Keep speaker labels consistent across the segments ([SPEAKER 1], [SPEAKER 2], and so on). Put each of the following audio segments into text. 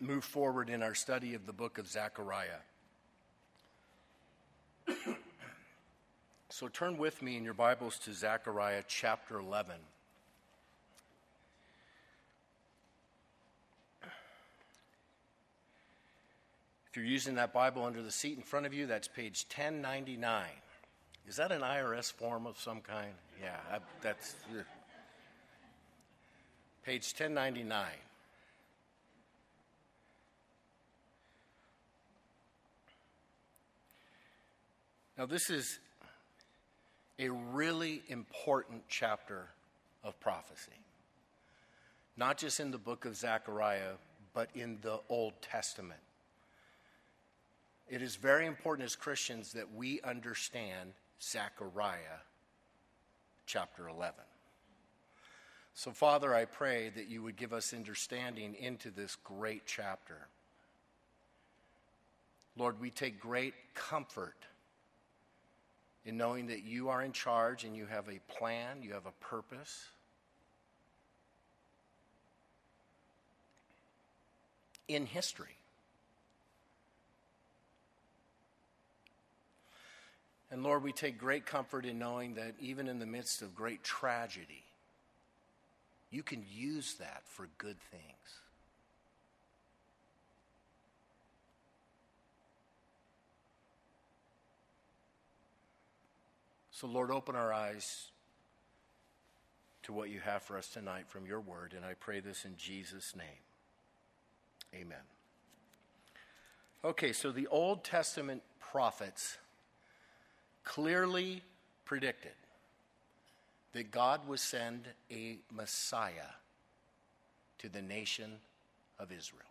[SPEAKER 1] move forward in our study of the book of Zechariah. so turn with me in your Bibles to Zechariah chapter 11. If you're using that Bible under the seat in front of you, that's page 1099. Is that an IRS form of some kind? Yeah, that's page 1099. Now, this is a really important chapter of prophecy, not just in the book of Zechariah, but in the Old Testament. It is very important as Christians that we understand Zechariah chapter 11. So, Father, I pray that you would give us understanding into this great chapter. Lord, we take great comfort in knowing that you are in charge and you have a plan, you have a purpose. In history. And Lord, we take great comfort in knowing that even in the midst of great tragedy, you can use that for good things. So, Lord, open our eyes to what you have for us tonight from your word, and I pray this in Jesus' name. Amen. Okay, so the Old Testament prophets clearly predicted that God would send a Messiah to the nation of Israel.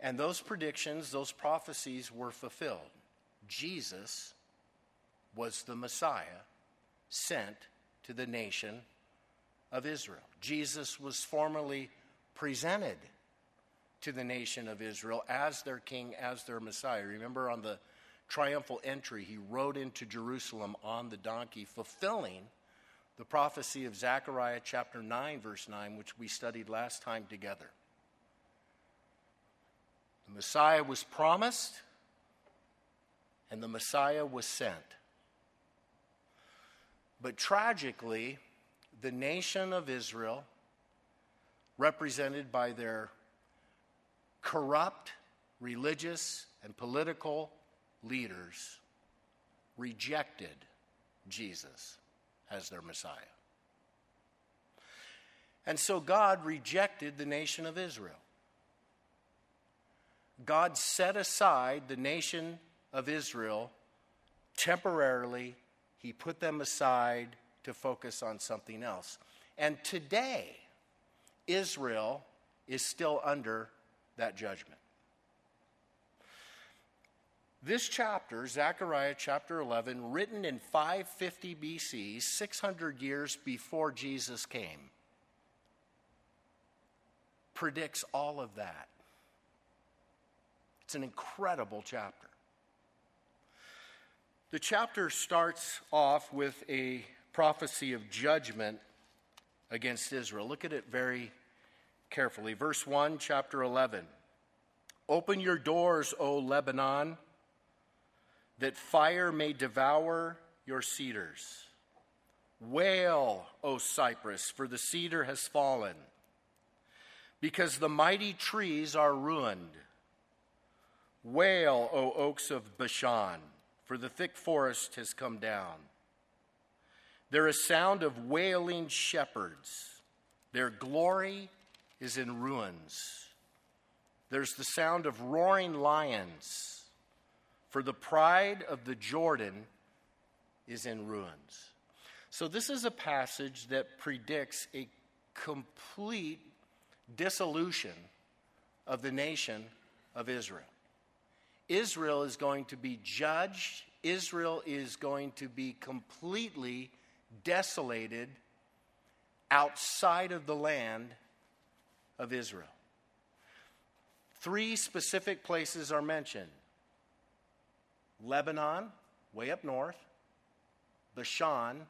[SPEAKER 1] And those predictions, those prophecies were fulfilled. Jesus was the Messiah sent to the nation of Israel. Jesus was formally presented to the nation of Israel as their king, as their Messiah. Remember on the triumphal entry, he rode into Jerusalem on the donkey, fulfilling the prophecy of Zechariah chapter 9, verse 9, which we studied last time together. The Messiah was promised, and the Messiah was sent. But tragically, the nation of Israel, represented by their corrupt religious and political leaders, rejected Jesus as their Messiah. And so God rejected the nation of Israel. God set aside the nation of Israel temporarily he put them aside to focus on something else. And today, Israel is still under that judgment. This chapter, Zechariah chapter 11, written in 550 BC, 600 years before Jesus came, predicts all of that. It's an incredible chapter. The chapter starts off with a prophecy of judgment against Israel. Look at it very carefully. Verse 1, chapter 11. Open your doors, O Lebanon, that fire may devour your cedars. Wail, O Cypress, for the cedar has fallen, because the mighty trees are ruined. Wail, O oaks of Bashan for the thick forest has come down. There is sound of wailing shepherds. Their glory is in ruins. There's the sound of roaring lions. For the pride of the Jordan is in ruins. So, this is a passage that predicts a complete dissolution of the nation of Israel. Israel is going to be judged, Israel is going to be completely desolated outside of the land of Israel. Three specific places are mentioned. Lebanon, way up north, Bashan,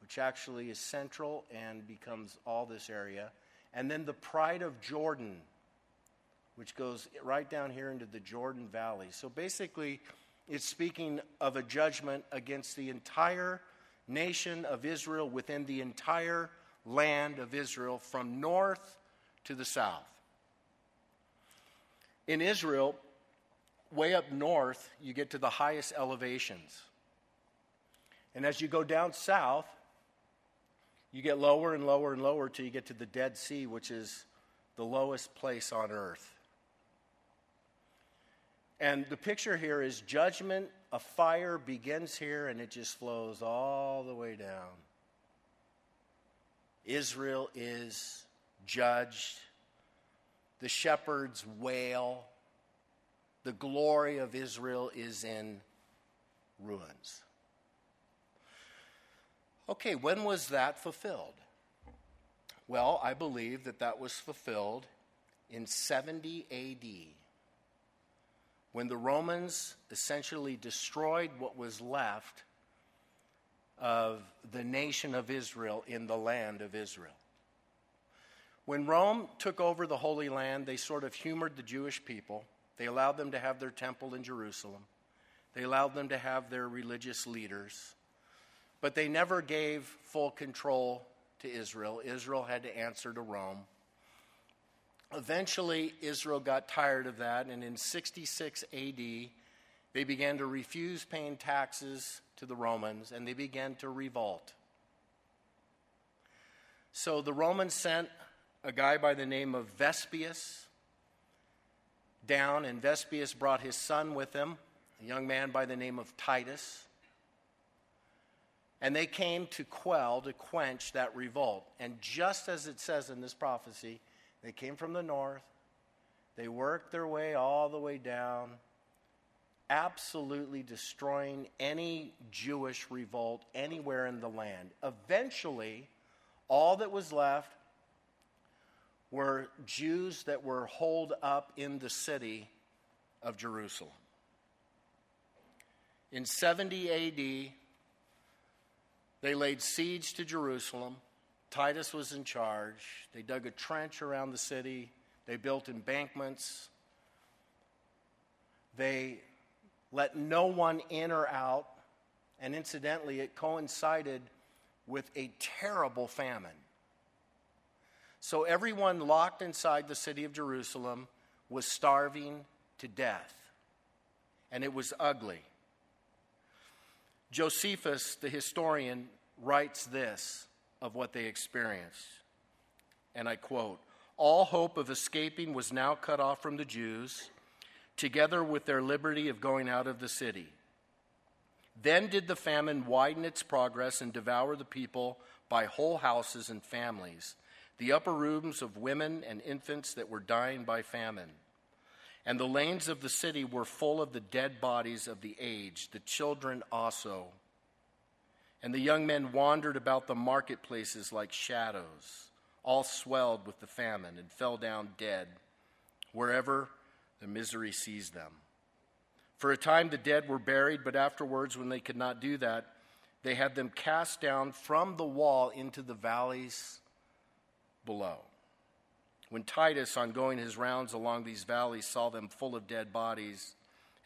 [SPEAKER 1] which actually is central and becomes all this area, and then the pride of Jordan, which goes right down here into the Jordan Valley. So basically, it's speaking of a judgment against the entire nation of Israel within the entire land of Israel from north to the south. In Israel, way up north, you get to the highest elevations. And as you go down south, you get lower and lower and lower till you get to the Dead Sea, which is the lowest place on earth. And the picture here is judgment, a fire begins here and it just flows all the way down. Israel is judged. The shepherds wail. The glory of Israel is in ruins. Okay, when was that fulfilled? Well, I believe that that was fulfilled in 70 AD when the Romans essentially destroyed what was left of the nation of Israel in the land of Israel. When Rome took over the Holy Land, they sort of humored the Jewish people. They allowed them to have their temple in Jerusalem, they allowed them to have their religious leaders, but they never gave full control to Israel. Israel had to answer to Rome. Eventually, Israel got tired of that, and in 66 AD, they began to refuse paying taxes to the Romans and they began to revolt. So the Romans sent a guy by the name of Vespius down, and Vespius brought his son with him, a young man by the name of Titus. And they came to quell, to quench that revolt. And just as it says in this prophecy, they came from the north. They worked their way all the way down, absolutely destroying any Jewish revolt anywhere in the land. Eventually, all that was left were Jews that were holed up in the city of Jerusalem. In 70 AD, they laid siege to Jerusalem. Titus was in charge. They dug a trench around the city, they built embankments. They let no one in or out. And incidentally, it coincided with a terrible famine. So everyone locked inside the city of Jerusalem was starving to death. And it was ugly. Josephus, the historian, writes this of what they experienced. And I quote All hope of escaping was now cut off from the Jews, together with their liberty of going out of the city. Then did the famine widen its progress and devour the people by whole houses and families, the upper rooms of women and infants that were dying by famine. And the lanes of the city were full of the dead bodies of the aged, the children also. And the young men wandered about the marketplaces like shadows, all swelled with the famine, and fell down dead wherever the misery seized them. For a time the dead were buried, but afterwards, when they could not do that, they had them cast down from the wall into the valleys below. When Titus, on going his rounds along these valleys, saw them full of dead bodies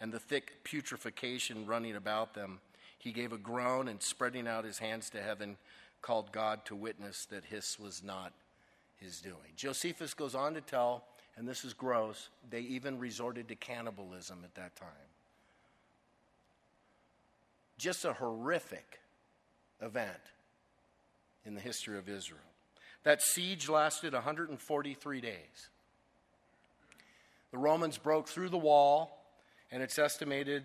[SPEAKER 1] and the thick putrefaction running about them, he gave a groan and, spreading out his hands to heaven, called God to witness that his was not his doing. Josephus goes on to tell, and this is gross, they even resorted to cannibalism at that time. Just a horrific event in the history of Israel. That siege lasted 143 days. The Romans broke through the wall, and it's estimated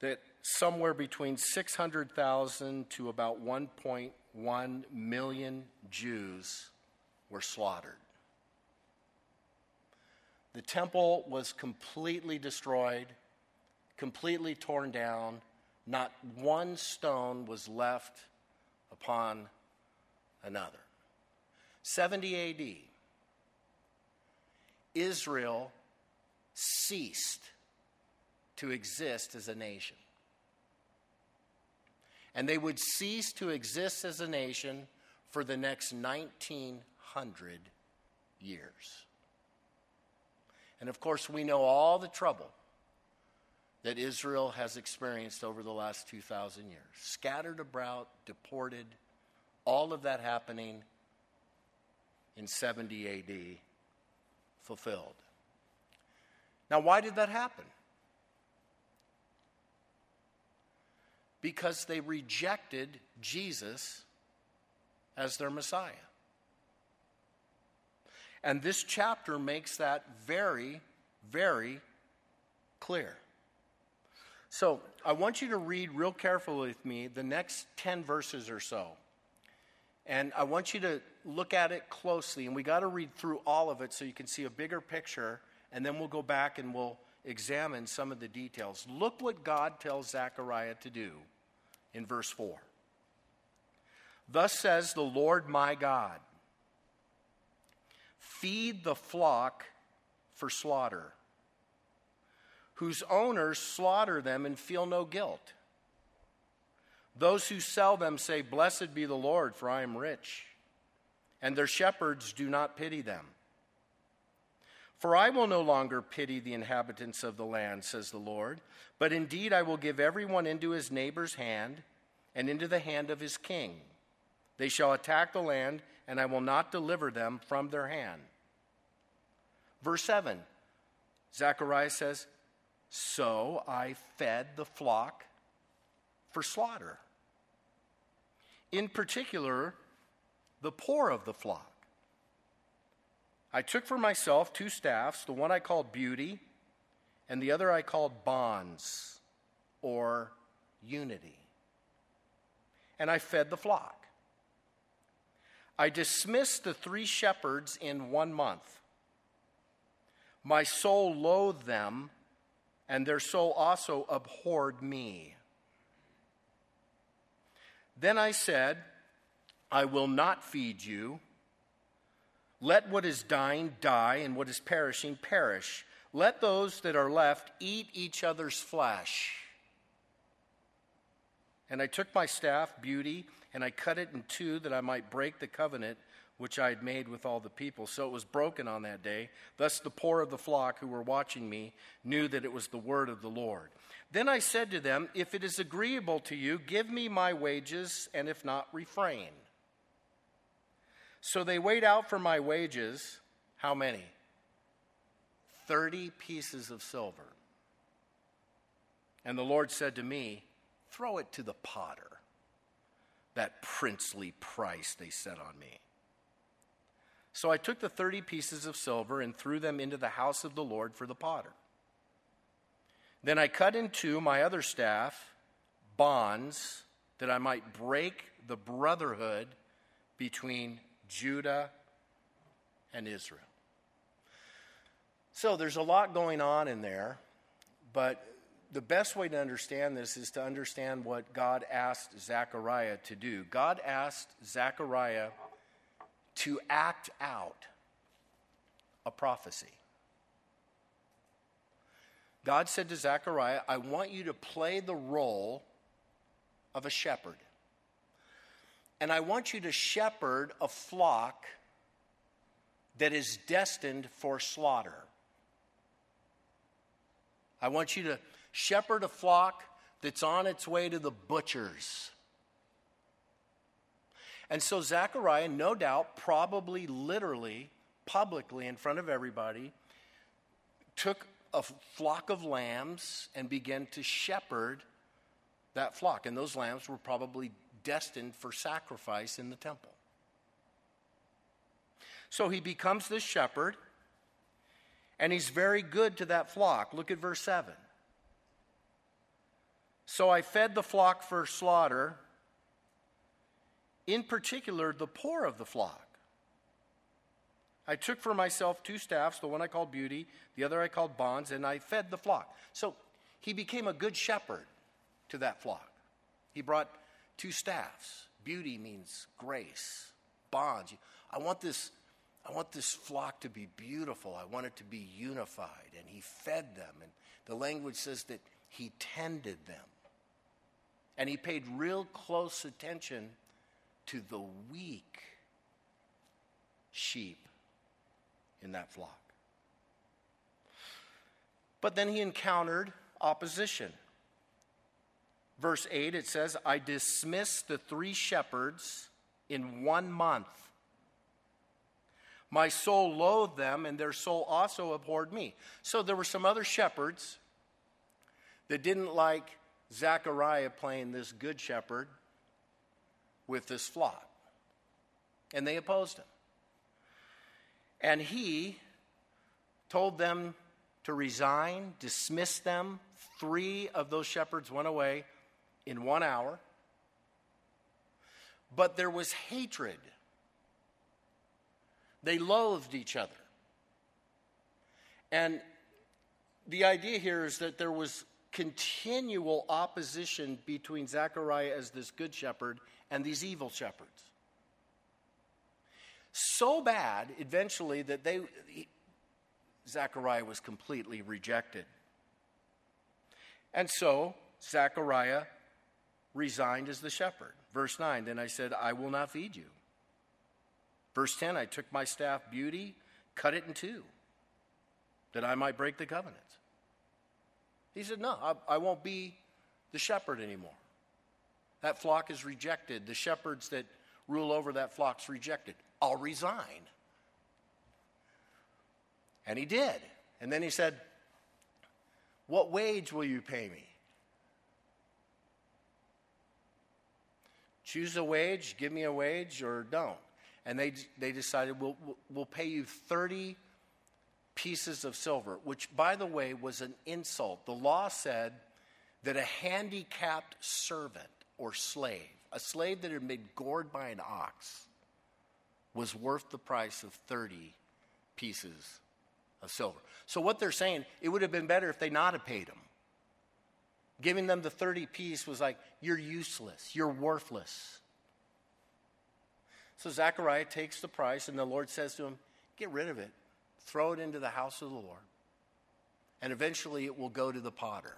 [SPEAKER 1] that somewhere between 600,000 to about 1.1 million Jews were slaughtered. The temple was completely destroyed, completely torn down. Not one stone was left upon another. 70 AD, Israel ceased to exist as a nation. And they would cease to exist as a nation for the next 1900 years. And of course, we know all the trouble that Israel has experienced over the last 2,000 years scattered about, deported, all of that happening in 70 AD, fulfilled. Now, why did that happen? Because they rejected Jesus as their Messiah. And this chapter makes that very, very clear. So I want you to read real carefully with me the next 10 verses or so. And I want you to look at it closely. And we got to read through all of it so you can see a bigger picture. And then we'll go back and we'll examine some of the details. Look what God tells Zechariah to do in verse 4. Thus says the Lord my God Feed the flock for slaughter, whose owners slaughter them and feel no guilt. Those who sell them say, Blessed be the Lord, for I am rich. And their shepherds do not pity them. For I will no longer pity the inhabitants of the land, says the Lord, but indeed I will give everyone into his neighbor's hand and into the hand of his king. They shall attack the land, and I will not deliver them from their hand. Verse 7, Zechariah says, So I fed the flock for slaughter. In particular, the poor of the flock. I took for myself two staffs, the one I called beauty, and the other I called bonds or unity. And I fed the flock. I dismissed the three shepherds in one month. My soul loathed them, and their soul also abhorred me. Then I said, I will not feed you. Let what is dying die, and what is perishing perish. Let those that are left eat each other's flesh. And I took my staff, beauty, and I cut it in two that I might break the covenant which I had made with all the people. So it was broken on that day. Thus the poor of the flock who were watching me knew that it was the word of the Lord. Then I said to them, If it is agreeable to you, give me my wages, and if not, refrain. So they weighed out for my wages, how many? 30 pieces of silver. And the Lord said to me, Throw it to the potter that princely price they set on me. So I took the 30 pieces of silver and threw them into the house of the Lord for the potter. Then I cut in two my other staff, bonds, that I might break the brotherhood between Judah and Israel. So there's a lot going on in there, but the best way to understand this is to understand what God asked Zechariah to do. God asked Zechariah to act out a prophecy. God said to Zechariah, I want you to play the role of a shepherd. And I want you to shepherd a flock that is destined for slaughter. I want you to shepherd a flock that's on its way to the butchers. And so Zechariah, no doubt, probably literally, publicly in front of everybody, took a flock of lambs and began to shepherd that flock. And those lambs were probably destined for sacrifice in the temple. So he becomes this shepherd, and he's very good to that flock. Look at verse 7. So I fed the flock for slaughter, in particular, the poor of the flock. I took for myself two staffs, the one I called beauty, the other I called bonds, and I fed the flock. So he became a good shepherd to that flock. He brought two staffs. Beauty means grace, bonds. I want this I want this flock to be beautiful. I want it to be unified. And he fed them. And the language says that he tended them. And he paid real close attention to the weak sheep in that flock. But then he encountered opposition. Verse 8, it says, I dismissed the three shepherds in one month. My soul loathed them, and their soul also abhorred me. So there were some other shepherds that didn't like Zechariah playing this good shepherd with this flock. And they opposed him. And he told them to resign, dismiss them. Three of those shepherds went away in one hour. But there was hatred. They loathed each other. And the idea here is that there was continual opposition between Zechariah as this good shepherd and these evil shepherds. So bad, eventually, that they, Zechariah was completely rejected. And so, Zechariah resigned as the shepherd. Verse 9, then I said, I will not feed you. Verse 10, I took my staff beauty, cut it in two, that I might break the covenant. He said, No, I, I won't be the shepherd anymore. That flock is rejected. The shepherds that rule over that flock's rejected. I'll resign. And he did. And then he said, What wage will you pay me? Choose a wage, give me a wage, or don't. And they, they decided, we'll, we'll pay you 30 pieces of silver, which, by the way, was an insult. The law said that a handicapped servant or slave, a slave that had been gored by an ox, was worth the price of 30 pieces of silver. So, what they're saying, it would have been better if they not have paid him. Giving them the 30 piece was like, you're useless, you're worthless. So Zechariah takes the price, and the Lord says to him, Get rid of it throw it into the house of the Lord, and eventually it will go to the potter.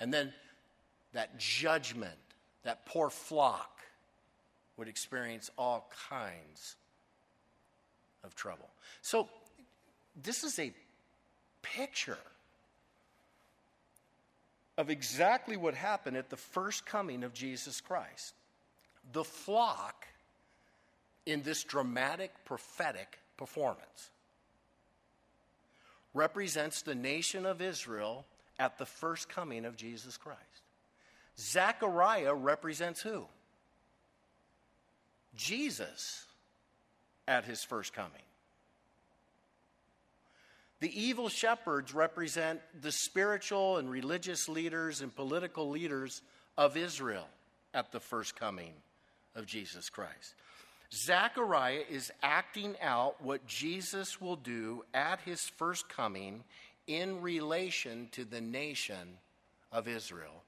[SPEAKER 1] And then that judgment, that poor flock, would experience all kinds of trouble. So, this is a picture of exactly what happened at the first coming of Jesus Christ. The flock in this dramatic prophetic performance represents the nation of Israel at the first coming of Jesus Christ. Zechariah represents who? Jesus at his first coming. The evil shepherds represent the spiritual and religious leaders and political leaders of Israel at the first coming of Jesus Christ. Zechariah is acting out what Jesus will do at his first coming in relation to the nation of Israel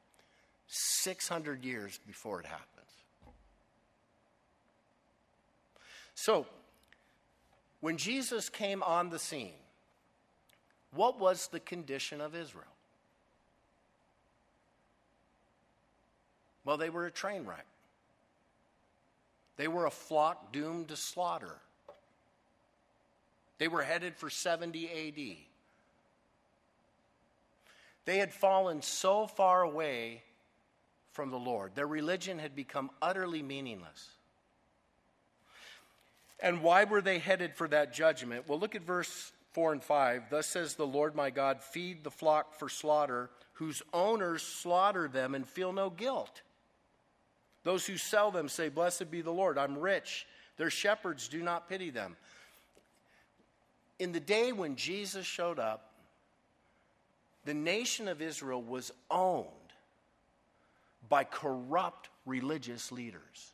[SPEAKER 1] 600 years before it happens. So, when Jesus came on the scene, what was the condition of Israel? Well, they were a train wreck. They were a flock doomed to slaughter. They were headed for 70 AD. They had fallen so far away from the Lord. Their religion had become utterly meaningless. And why were they headed for that judgment? Well, look at verse 4 and 5. Thus says the Lord my God, feed the flock for slaughter, whose owners slaughter them and feel no guilt. Those who sell them say, Blessed be the Lord, I'm rich. Their shepherds do not pity them. In the day when Jesus showed up, the nation of Israel was owned by corrupt religious leaders.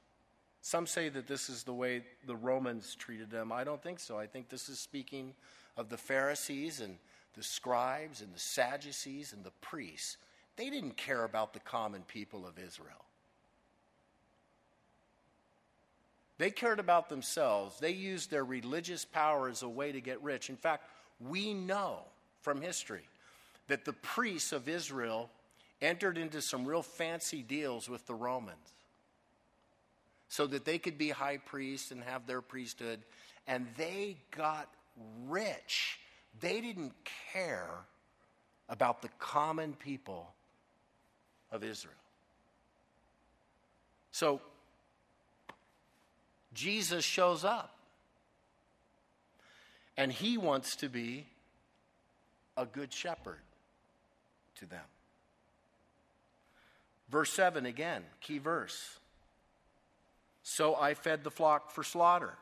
[SPEAKER 1] Some say that this is the way the Romans treated them. I don't think so. I think this is speaking of the Pharisees and the scribes and the Sadducees and the priests. They didn't care about the common people of Israel. They cared about themselves. They used their religious power as a way to get rich. In fact, we know from history that the priests of Israel entered into some real fancy deals with the Romans so that they could be high priests and have their priesthood. And they got rich They didn't care about the common people of Israel. So Jesus shows up. And he wants to be a good shepherd to them. Verse 7 again, key verse. So I fed the flock for slaughter.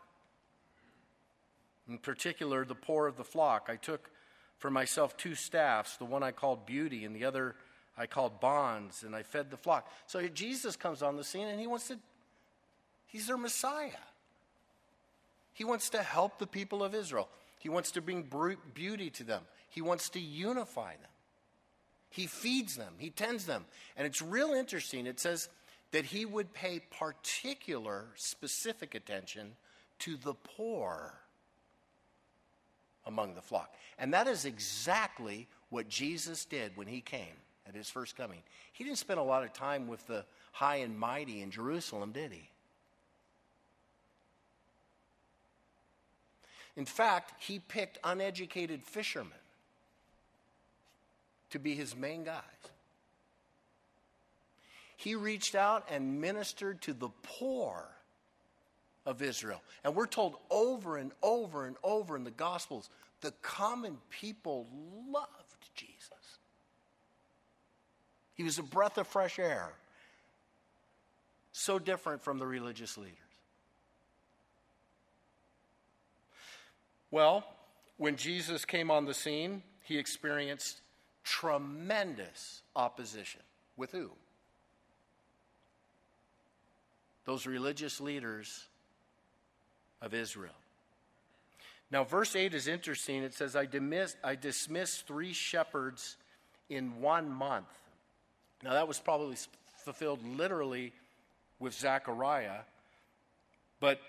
[SPEAKER 1] In particular, the poor of the flock. I took for myself two staffs, the one I called beauty and the other I called bonds, and I fed the flock. So Jesus comes on the scene and he wants to, he's their Messiah. He wants to help the people of Israel. He wants to bring beauty to them. He wants to unify them. He feeds them, he tends them. And it's real interesting. It says that he would pay particular, specific attention to the poor among the flock. And that is exactly what Jesus did when he came at his first coming. He didn't spend a lot of time with the high and mighty in Jerusalem, did he? In fact, he picked uneducated fishermen to be his main guys. He reached out and ministered to the poor of Israel. And we're told over and over and over in the Gospels the common people loved Jesus. He was a breath of fresh air, so different from the religious leaders. Well, when Jesus came on the scene, he experienced tremendous opposition. With who? Those religious leaders of Israel. Now, verse 8 is interesting. It says, I, dismiss, I dismissed three shepherds in one month. Now, that was probably fulfilled literally with Zechariah, but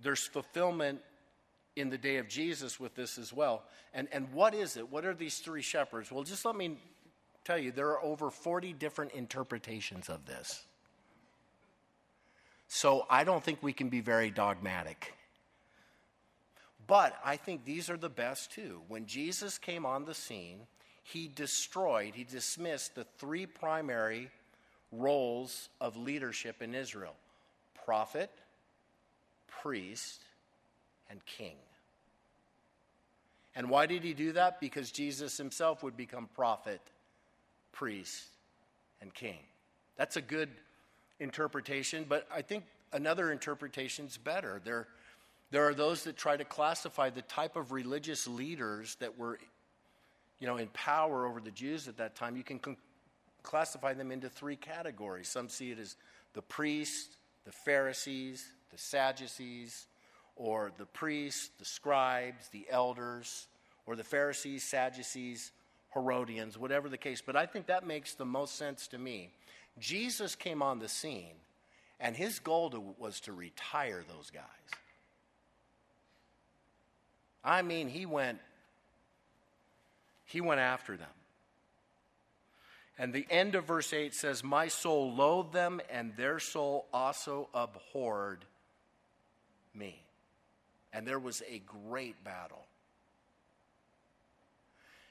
[SPEAKER 1] there's fulfillment in the day of Jesus with this as well. And, and what is it? What are these three shepherds? Well, just let me tell you, there are over 40 different interpretations of this. So I don't think we can be very dogmatic. But I think these are the best too. When Jesus came on the scene, he destroyed, he dismissed the three primary roles of leadership in Israel prophet, priest, and king. And why did he do that? Because Jesus himself would become prophet, priest, and king. That's a good interpretation, but I think another interpretation is better. There, there are those that try to classify the type of religious leaders that were you know, in power over the Jews at that time. You can con- classify them into three categories. Some see it as the priests, the Pharisees, the Sadducees, or the priests, the scribes, the elders, or the Pharisees, Sadducees, Herodians, whatever the case. But I think that makes the most sense to me. Jesus came on the scene, and his goal to, was to retire those guys. I mean, he went he went after them. And the end of verse 8 says, My soul loathed them, and their soul also abhorred me. And there was a great battle.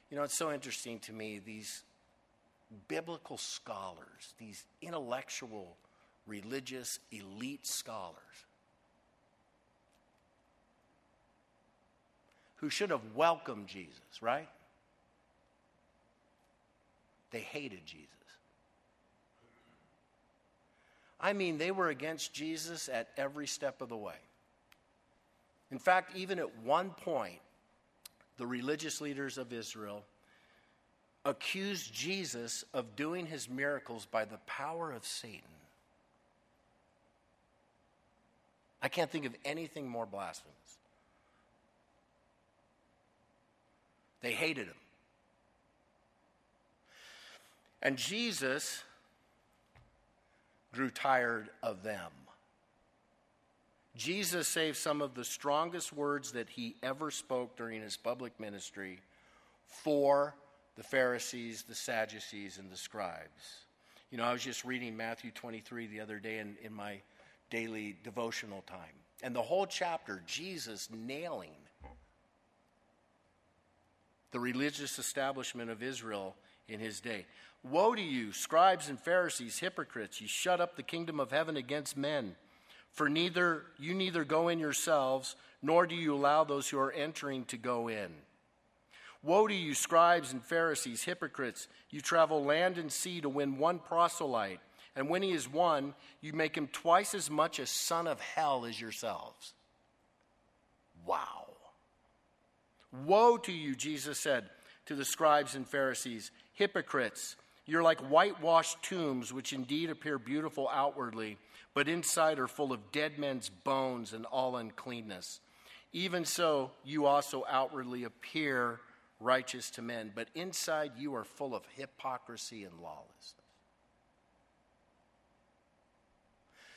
[SPEAKER 1] You know, it's so interesting to me, these biblical scholars, these intellectual, religious, elite scholars, who should have welcomed Jesus, right? They hated Jesus. I mean, they were against Jesus at every step of the way. In fact, even at one point, the religious leaders of Israel accused Jesus of doing his miracles by the power of Satan. I can't think of anything more blasphemous. They hated him. And Jesus grew tired of them. Jesus saved some of the strongest words that he ever spoke during his public ministry for the Pharisees, the Sadducees, and the scribes. You know, I was just reading Matthew 23 the other day in, in my daily devotional time. And the whole chapter, Jesus nailing the religious establishment of Israel in his day. Woe to you, scribes and Pharisees, hypocrites! You shut up the kingdom of heaven against men. For neither you neither go in yourselves, nor do you allow those who are entering to go in. Woe to you, scribes and Pharisees, hypocrites! You travel land and sea to win one proselyte, and when he is won, you make him twice as much a son of hell as yourselves. Wow. Woe to you, Jesus said to the scribes and Pharisees, hypocrites! You're like whitewashed tombs, which indeed appear beautiful outwardly, but inside are full of dead men's bones and all uncleanness. Even so, you also outwardly appear righteous to men, but inside you are full of hypocrisy and lawlessness.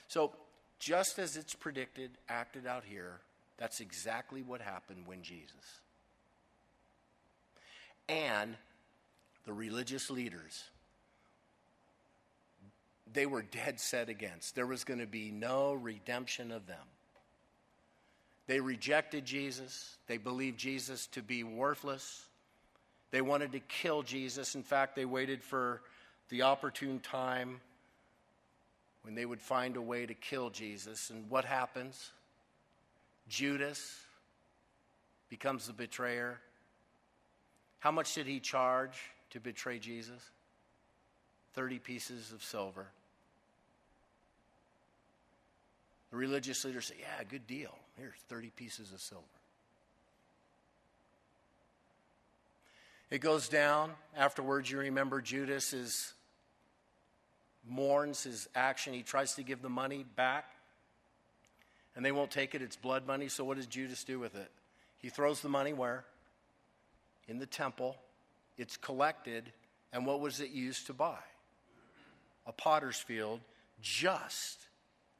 [SPEAKER 1] So, just as it's predicted, acted out here, that's exactly what happened when Jesus and the religious leaders they were dead set against. There was going to be no redemption of them. They rejected Jesus. They believed Jesus to be worthless. They wanted to kill Jesus. In fact, they waited for the opportune time when they would find a way to kill Jesus. And what happens? Judas becomes the betrayer. How much did he charge to betray Jesus? 30 pieces of silver. The religious leaders say, Yeah, good deal. Here's 30 pieces of silver. It goes down. Afterwards, you remember Judas is, mourns his action. He tries to give the money back, and they won't take it. It's blood money. So, what does Judas do with it? He throws the money where? In the temple. It's collected. And what was it used to buy? A potter's field, just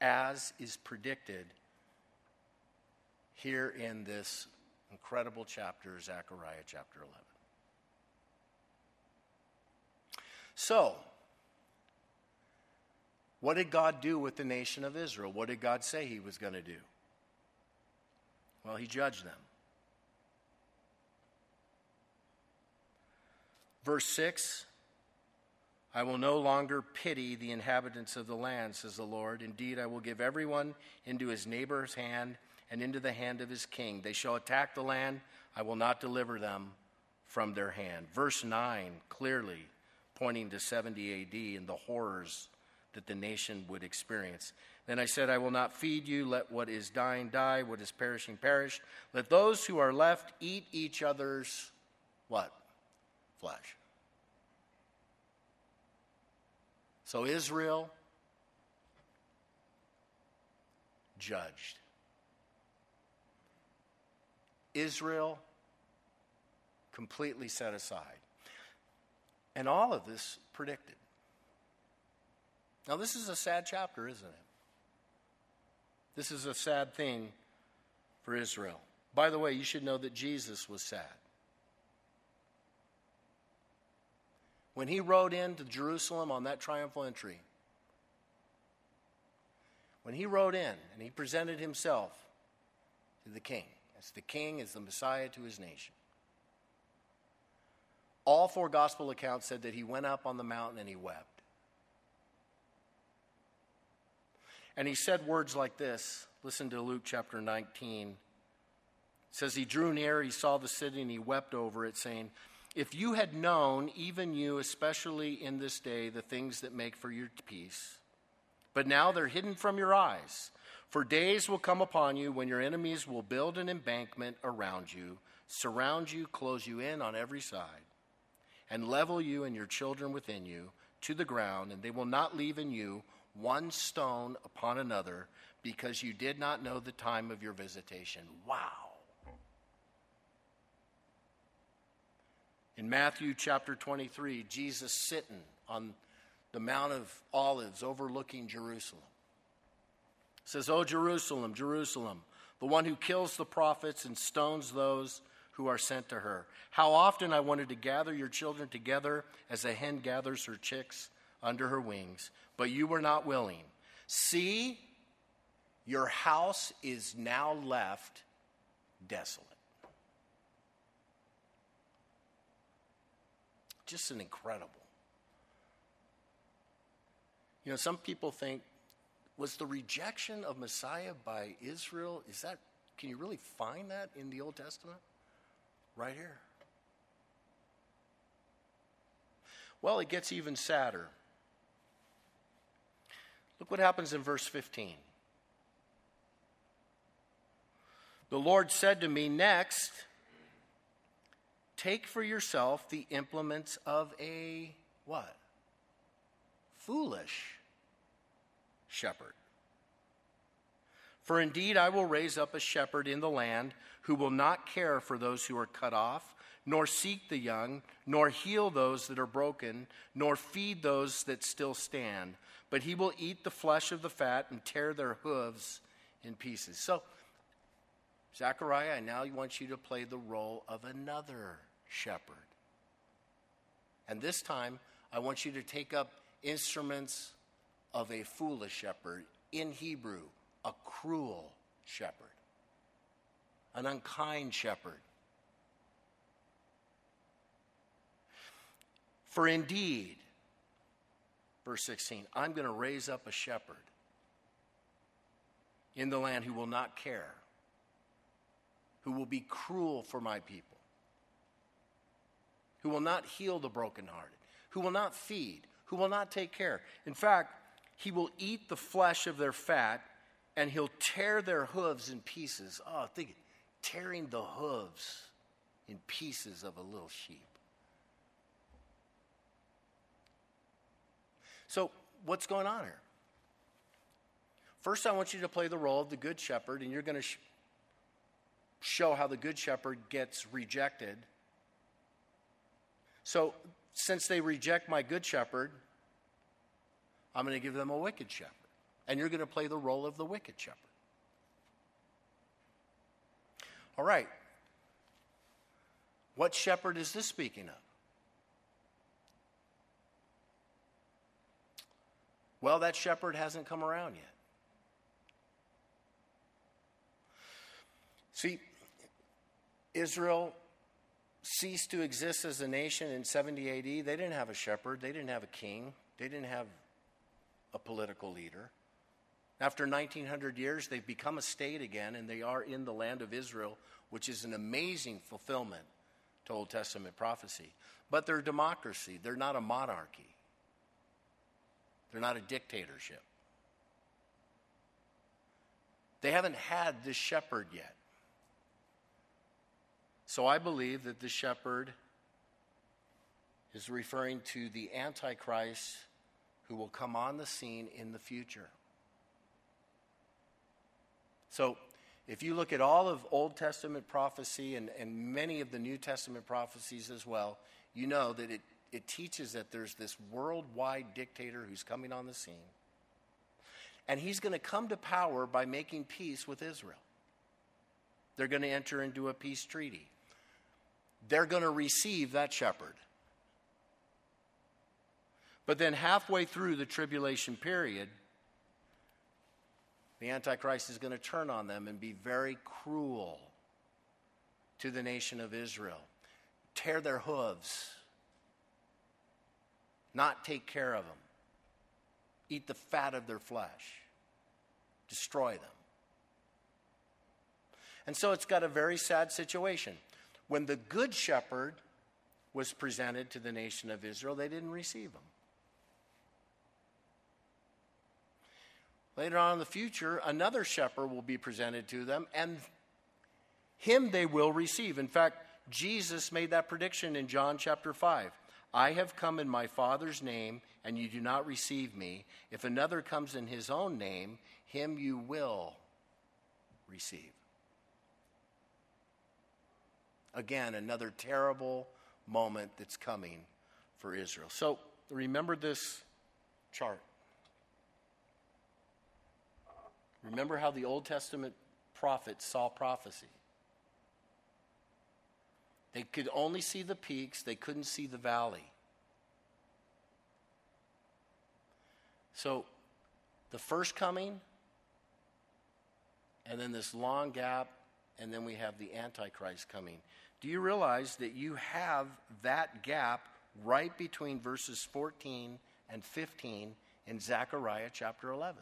[SPEAKER 1] as is predicted here in this incredible chapter, Zechariah chapter 11. So, what did God do with the nation of Israel? What did God say he was going to do? Well, he judged them. Verse 6 I will no longer pity the inhabitants of the land, says the Lord. Indeed, I will give everyone into his neighbor's hand and into the hand of his king. They shall attack the land. I will not deliver them from their hand. Verse 9, clearly pointing to 70 AD and the horrors that the nation would experience. Then I said, I will not feed you. Let what is dying die, what is perishing perish. Let those who are left eat each other's what? Flesh. So Israel judged. Israel completely set aside. And all of this predicted. Now, this is a sad chapter, isn't it? This is a sad thing for Israel. By the way, you should know that Jesus was sad. When he rode into Jerusalem on that triumphal entry, when he rode in and he presented himself to the king, as the king, as the Messiah to his nation, all four gospel accounts said that he went up on the mountain and he wept. And he said words like this. Listen to Luke chapter 19. It says, He drew near, he saw the city, and he wept over it, saying, if you had known, even you, especially in this day, the things that make for your peace, but now they're hidden from your eyes. For days will come upon you when your enemies will build an embankment around you, surround you, close you in on every side, and level you and your children within you to the ground, and they will not leave in you one stone upon another because you did not know the time of your visitation. Wow. In Matthew chapter 23, Jesus sitting on the Mount of Olives overlooking Jerusalem says, "O Jerusalem, Jerusalem, the one who kills the prophets and stones those who are sent to her. How often I wanted to gather your children together as a hen gathers her chicks under her wings, but you were not willing. See, your house is now left desolate. Just an incredible. You know, some people think, was the rejection of Messiah by Israel, is that, can you really find that in the Old Testament? Right here. Well, it gets even sadder. Look what happens in verse 15. The Lord said to me, Next, take for yourself the implements of a what? Foolish shepherd. For indeed, I will raise up a shepherd in the land who will not care for those who are cut off, nor seek the young, nor heal those that are broken, nor feed those that still stand. But he will eat the flesh of the fat and tear their hooves in pieces. So, Zechariah, I now want you to play the role of another shepherd. And this time, I want you to take up instruments of a foolish shepherd. In Hebrew, a cruel shepherd, an unkind shepherd. For indeed, verse 16, I'm going to raise up a shepherd in the land who will not care who will be cruel for my people, who will not heal the brokenhearted, who will not feed, who will not take care. In fact, he will eat the flesh of their fat and he'll tear their hooves in pieces. Oh, think it, tearing the hooves in pieces of a little sheep. So, what's going on here? First, I want you to play the role of the good shepherd, and you're going to sh- show how the good shepherd gets rejected. So, since they reject my good shepherd, I'm going to give them a wicked shepherd. And you're going to play the role of the wicked shepherd. All right. What shepherd is this speaking of? Well, that shepherd hasn't come around yet. See, Israel ceased to exist as a nation in 70 AD. They didn't have a shepherd, they didn't have a king, they didn't have a political leader. After 1900 years, they've become a state again, and they are in the land of Israel, which is an amazing fulfillment to Old Testament prophecy. But they're a democracy, they're not a monarchy, they're not a dictatorship. They haven't had this shepherd yet. So I believe that the shepherd is referring to the Antichrist who will come on the scene in the future. So, if you look at all of Old Testament prophecy and, and many of the New Testament prophecies as well, you know that it, it teaches that there's this worldwide dictator who's coming on the scene. And he's going to come to power by making peace with Israel. They're going to enter into a peace treaty they're going to receive that shepherd. But then, halfway through the tribulation period, the Antichrist is going to turn on them and be very cruel to the nation of Israel, tear their hooves, not take care of them, eat the fat of their flesh, destroy them. And so it's got a very sad situation. When the good shepherd was presented to the nation of Israel, they didn't receive him. Later on in the future, another shepherd will be presented to them, and him they will receive. In fact, Jesus made that prediction in John chapter 5. I have come in my Father's name, and you do not receive me. If another comes in his own name, him you will receive. Again, another terrible moment that's coming for Israel. So remember this chart. Remember how the Old Testament prophets saw prophecy. They could only see the peaks, they couldn't see the valley. So, the first coming, and then this long gap, and then we have the Antichrist coming. Do you realize that you have that gap right between verses 14 and 15 in Zechariah chapter 11.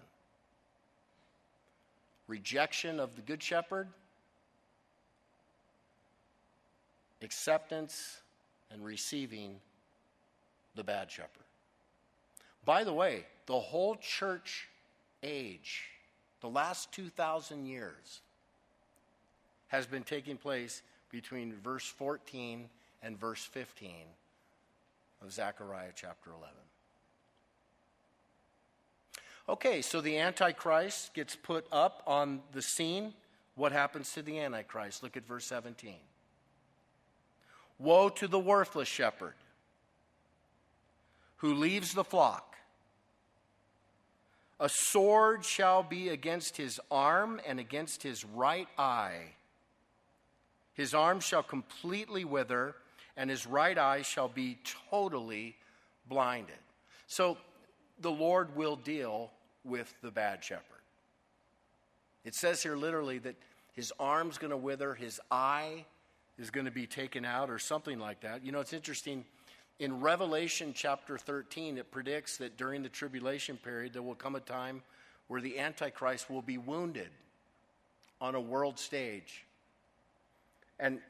[SPEAKER 1] Rejection of the Good Shepherd, acceptance and receiving the Bad Shepherd. By the way, the whole church age, the last 2,000 years, has been taking place between verse 14 and verse 15 of Zechariah chapter 11. Okay, so the Antichrist gets put up on the scene. What happens to the Antichrist? Look at verse 17. Woe to the worthless shepherd who leaves the flock. A sword shall be against his arm and against his right eye. His arm shall completely wither, and his right eye shall be totally blinded. So the Lord will deal with the bad shepherd. It says here literally that his arm's going to wither, his eye is going to be taken out, or something like that. You know, it's interesting. In Revelation chapter 13, it predicts that during the tribulation period, there will come a time where the Antichrist will be wounded on a world stage and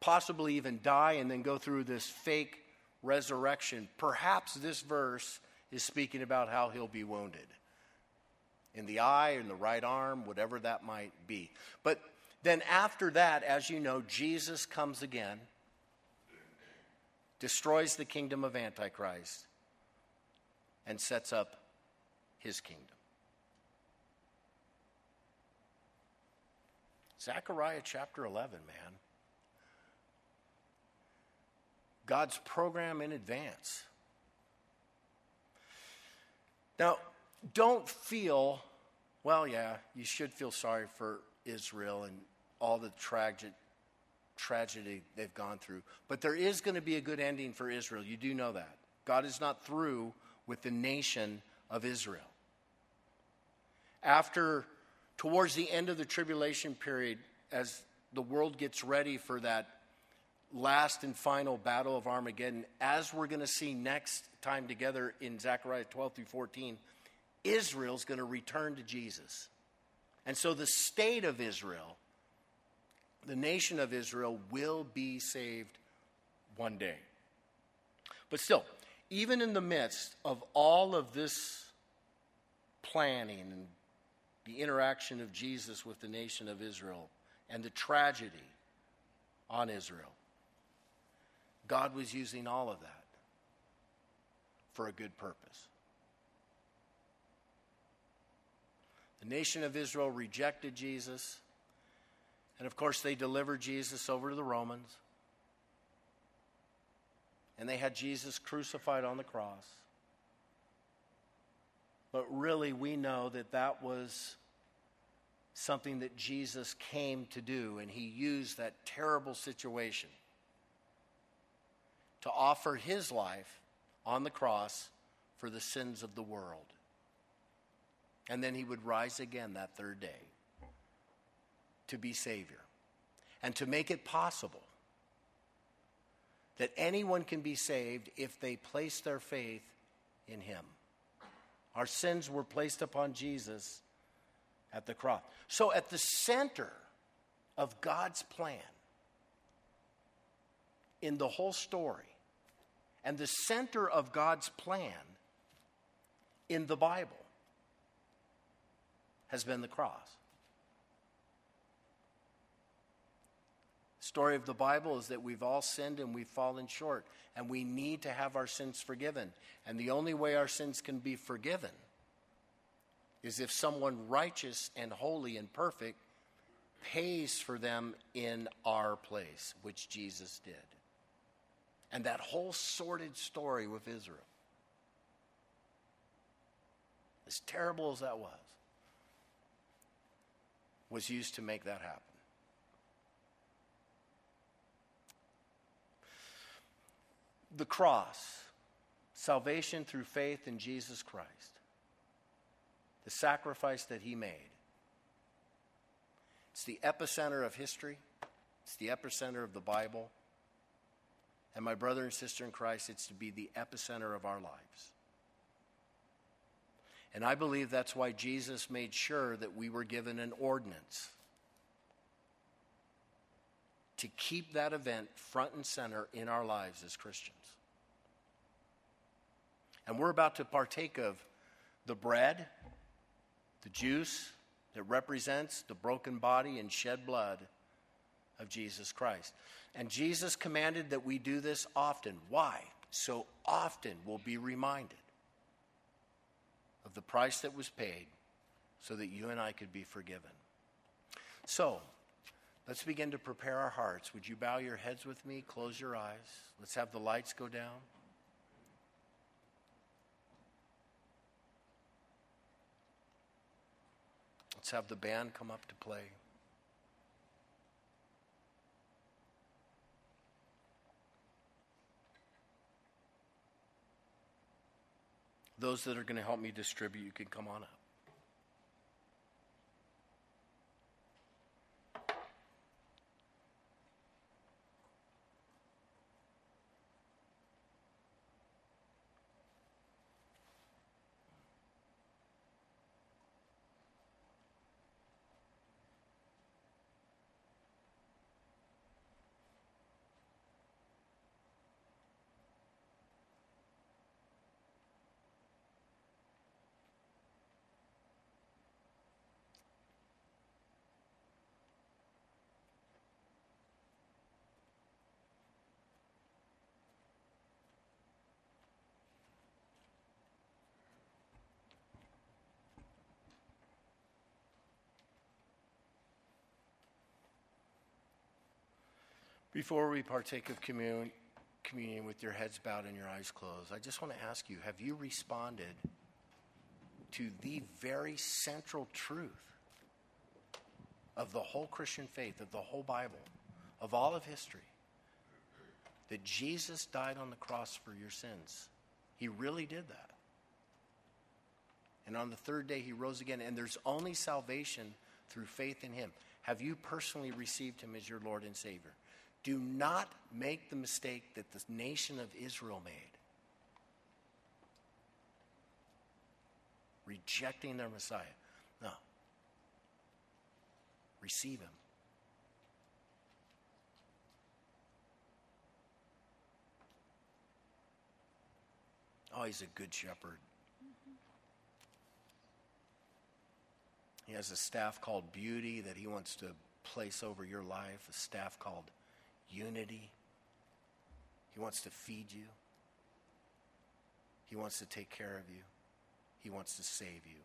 [SPEAKER 1] possibly even die and then go through this fake resurrection. Perhaps this verse is speaking about how he'll be wounded in the eye, in the right arm, whatever that might be. But then after that, as you know, Jesus comes again, destroys the kingdom of Antichrist, and sets up his kingdom. Zechariah chapter 11, man. God's program in advance. Now, don't feel, well, yeah, you should feel sorry for Israel and all the tragic tragedy they've gone through. But there is going to be a good ending for Israel. You do know that. God is not through with the nation of Israel. After, towards the end of the tribulation period, as the world gets ready for that last and final battle of Armageddon, as we're going to see next time together in Zechariah 12 through 14, Israel's going to return to Jesus. And so the state of Israel, the nation of Israel, will be saved one day. But still, even in the midst of all of this planning and the interaction of Jesus with the nation of Israel and the tragedy on Israel, God was using all of that for a good purpose. The nation of Israel rejected Jesus. And of course, they delivered Jesus over to the Romans. And they had Jesus crucified on the cross. But really, we know that that was something that Jesus came to do, and he used that terrible situation to offer his life on the cross for the sins of the world. And then he would rise again that third day to be Savior and to make it possible that anyone can be saved if they place their faith in him. Our sins were placed upon Jesus at the cross. So, at the center of God's plan in the whole story, and the center of God's plan in the Bible, has been the cross. Story of the Bible is that we've all sinned and we've fallen short, and we need to have our sins forgiven. And the only way our sins can be forgiven is if someone righteous and holy and perfect pays for them in our place, which Jesus did. And that whole sordid story with Israel, as terrible as that was, was used to make that happen. The cross, salvation through faith in Jesus Christ, the sacrifice that he made. It's the epicenter of history, it's the epicenter of the Bible. And my brother and sister in Christ, it's to be the epicenter of our lives. And I believe that's why Jesus made sure that we were given an ordinance to keep that event front and center in our lives as Christians. And we're about to partake of the bread, the juice that represents the broken body and shed blood of Jesus Christ. And Jesus commanded that we do this often. Why? So often we'll be reminded of the price that was paid so that you and I could be forgiven. So, let's begin to prepare our hearts. Would you bow your heads with me? Close your eyes. Let's have the lights go down. Let's have the band come up to play. Those that are going to help me distribute, you can come on up. Before we partake of communion, communion with your heads bowed and your eyes closed, I just want to ask you have you responded to the very central truth of the whole Christian faith, of the whole Bible, of all of history? That Jesus died on the cross for your sins. He really did that. And on the third day, he rose again. And there's only salvation through faith in him. Have you personally received him as your Lord and Savior? Do not make the mistake that the nation of Israel made. Rejecting their Messiah. No. Receive him. Oh, he's a good shepherd. He has a staff called beauty that he wants to place over your life, a staff called unity. He wants to feed you. He wants to take care of you. He wants to save you.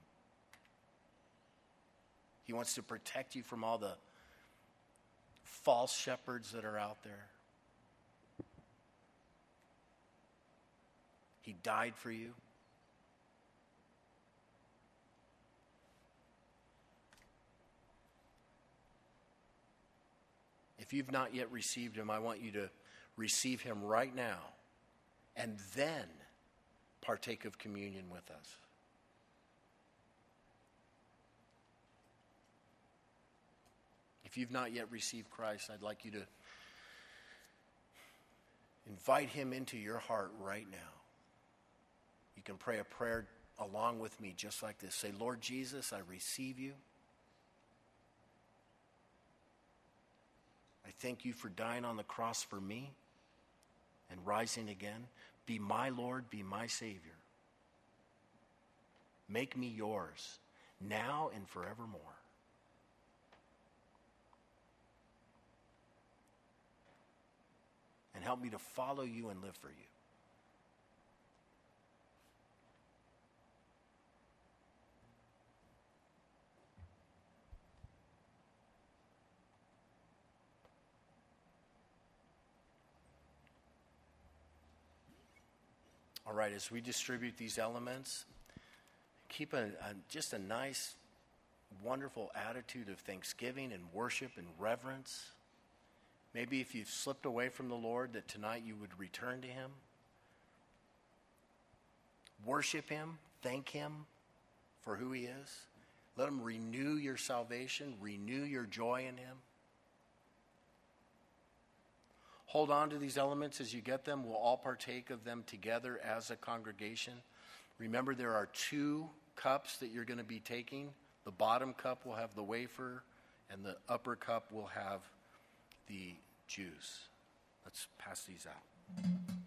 [SPEAKER 1] He wants to protect you from all the false shepherds that are out there. He died for you. If you've not yet received him, I want you to receive him right now and then partake of communion with us. If you've not yet received Christ, I'd like you to invite him into your heart right now. You can pray a prayer along with me, just like this. Say, Lord Jesus, I receive you. I thank you for dying on the cross for me and rising again. Be my Lord, be my Savior. Make me yours now and forevermore. And help me to follow you and live for you. All right, as we distribute these elements, keep a, a, just a nice, wonderful attitude of thanksgiving and worship and reverence. Maybe if you've slipped away from the Lord, that tonight you would return to Him. Worship Him, thank Him for who He is. Let Him renew your salvation, renew your joy in Him.
[SPEAKER 2] Hold on to these elements as you get them. We'll all partake of them together as a congregation. Remember, there are two cups that you're going to be taking. The bottom cup will have the wafer, and the upper cup will have the juice. Let's pass these out.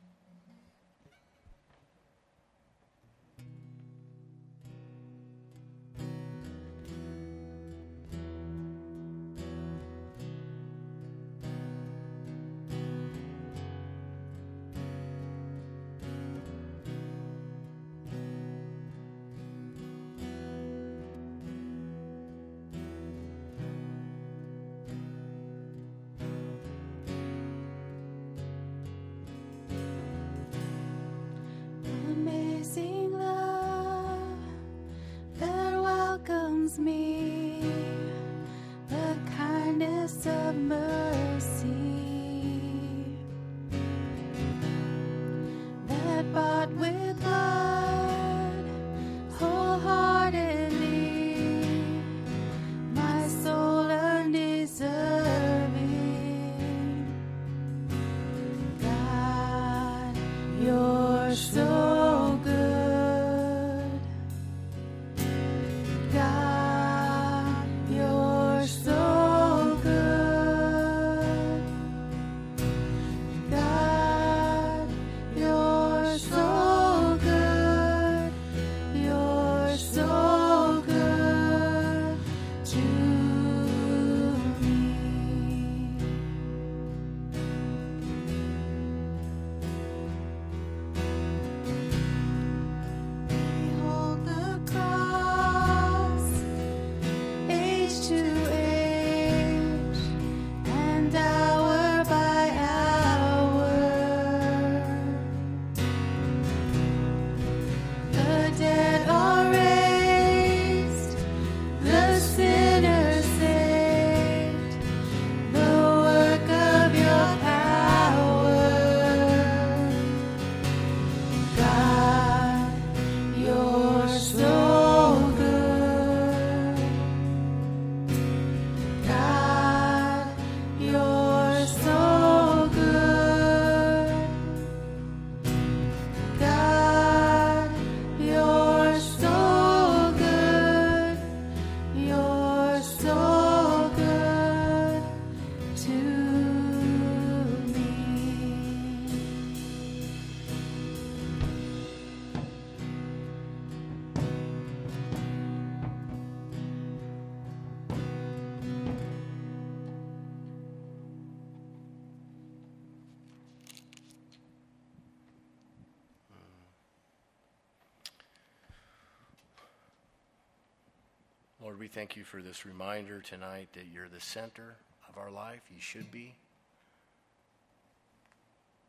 [SPEAKER 2] Lord, we thank you for this reminder tonight that you're the center of our life. You should be.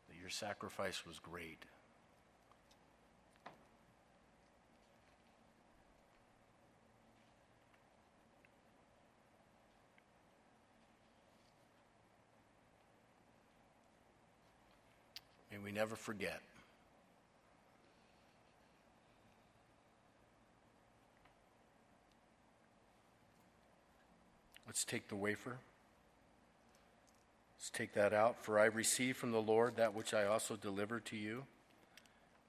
[SPEAKER 2] That your sacrifice was great. May we never forget. Let's take the wafer. Let's take that out. For I received from the Lord that which I also delivered to you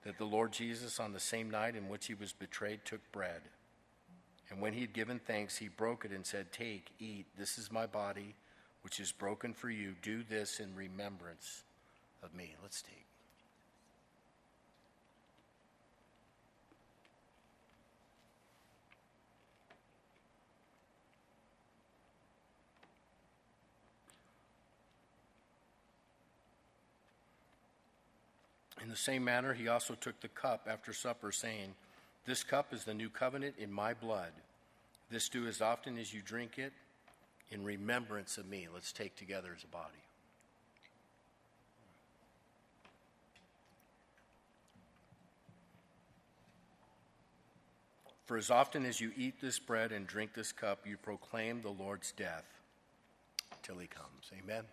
[SPEAKER 2] that the Lord Jesus, on the same night in which he was betrayed, took bread. And when he had given thanks, he broke it and said, Take, eat, this is my body, which is broken for you. Do this in remembrance of me. Let's take. In the same manner, he also took the cup after supper, saying, This cup is the new covenant in my blood. This do as often as you drink it in remembrance of me. Let's take together as a body. For as often as you eat this bread and drink this cup, you proclaim the Lord's death till he comes. Amen. Amen.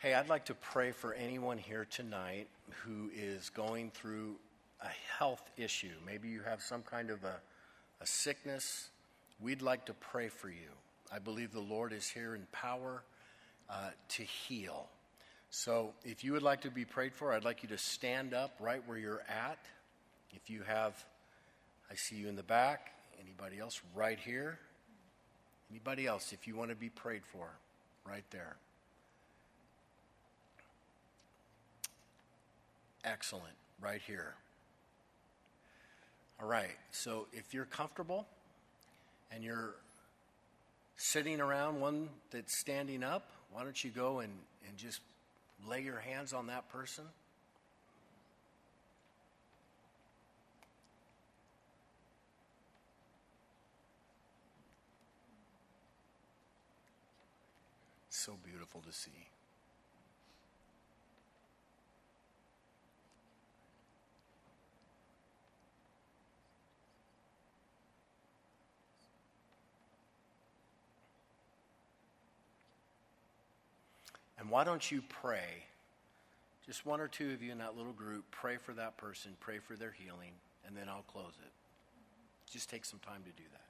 [SPEAKER 2] Hey, I'd like to pray for anyone here tonight who is going through a health issue. Maybe you have some kind of a, a sickness. We'd like to pray for you. I believe the Lord is here in power.
[SPEAKER 1] uh, to heal. So if you would like to be prayed for, I'd like you to stand up right where you're at. If you have, I see you in the back. Anybody else right here? Anybody else, if you want to be prayed for, right there. Excellent, right here. All right, so if you're comfortable and you're sitting around one that's standing up, why don't you go and, and just lay your hands on that person? So beautiful to see. And why don't you pray? Just one or two of you in that little group, pray for that person, pray for their healing, and then I'll close it. Just take some time to do that.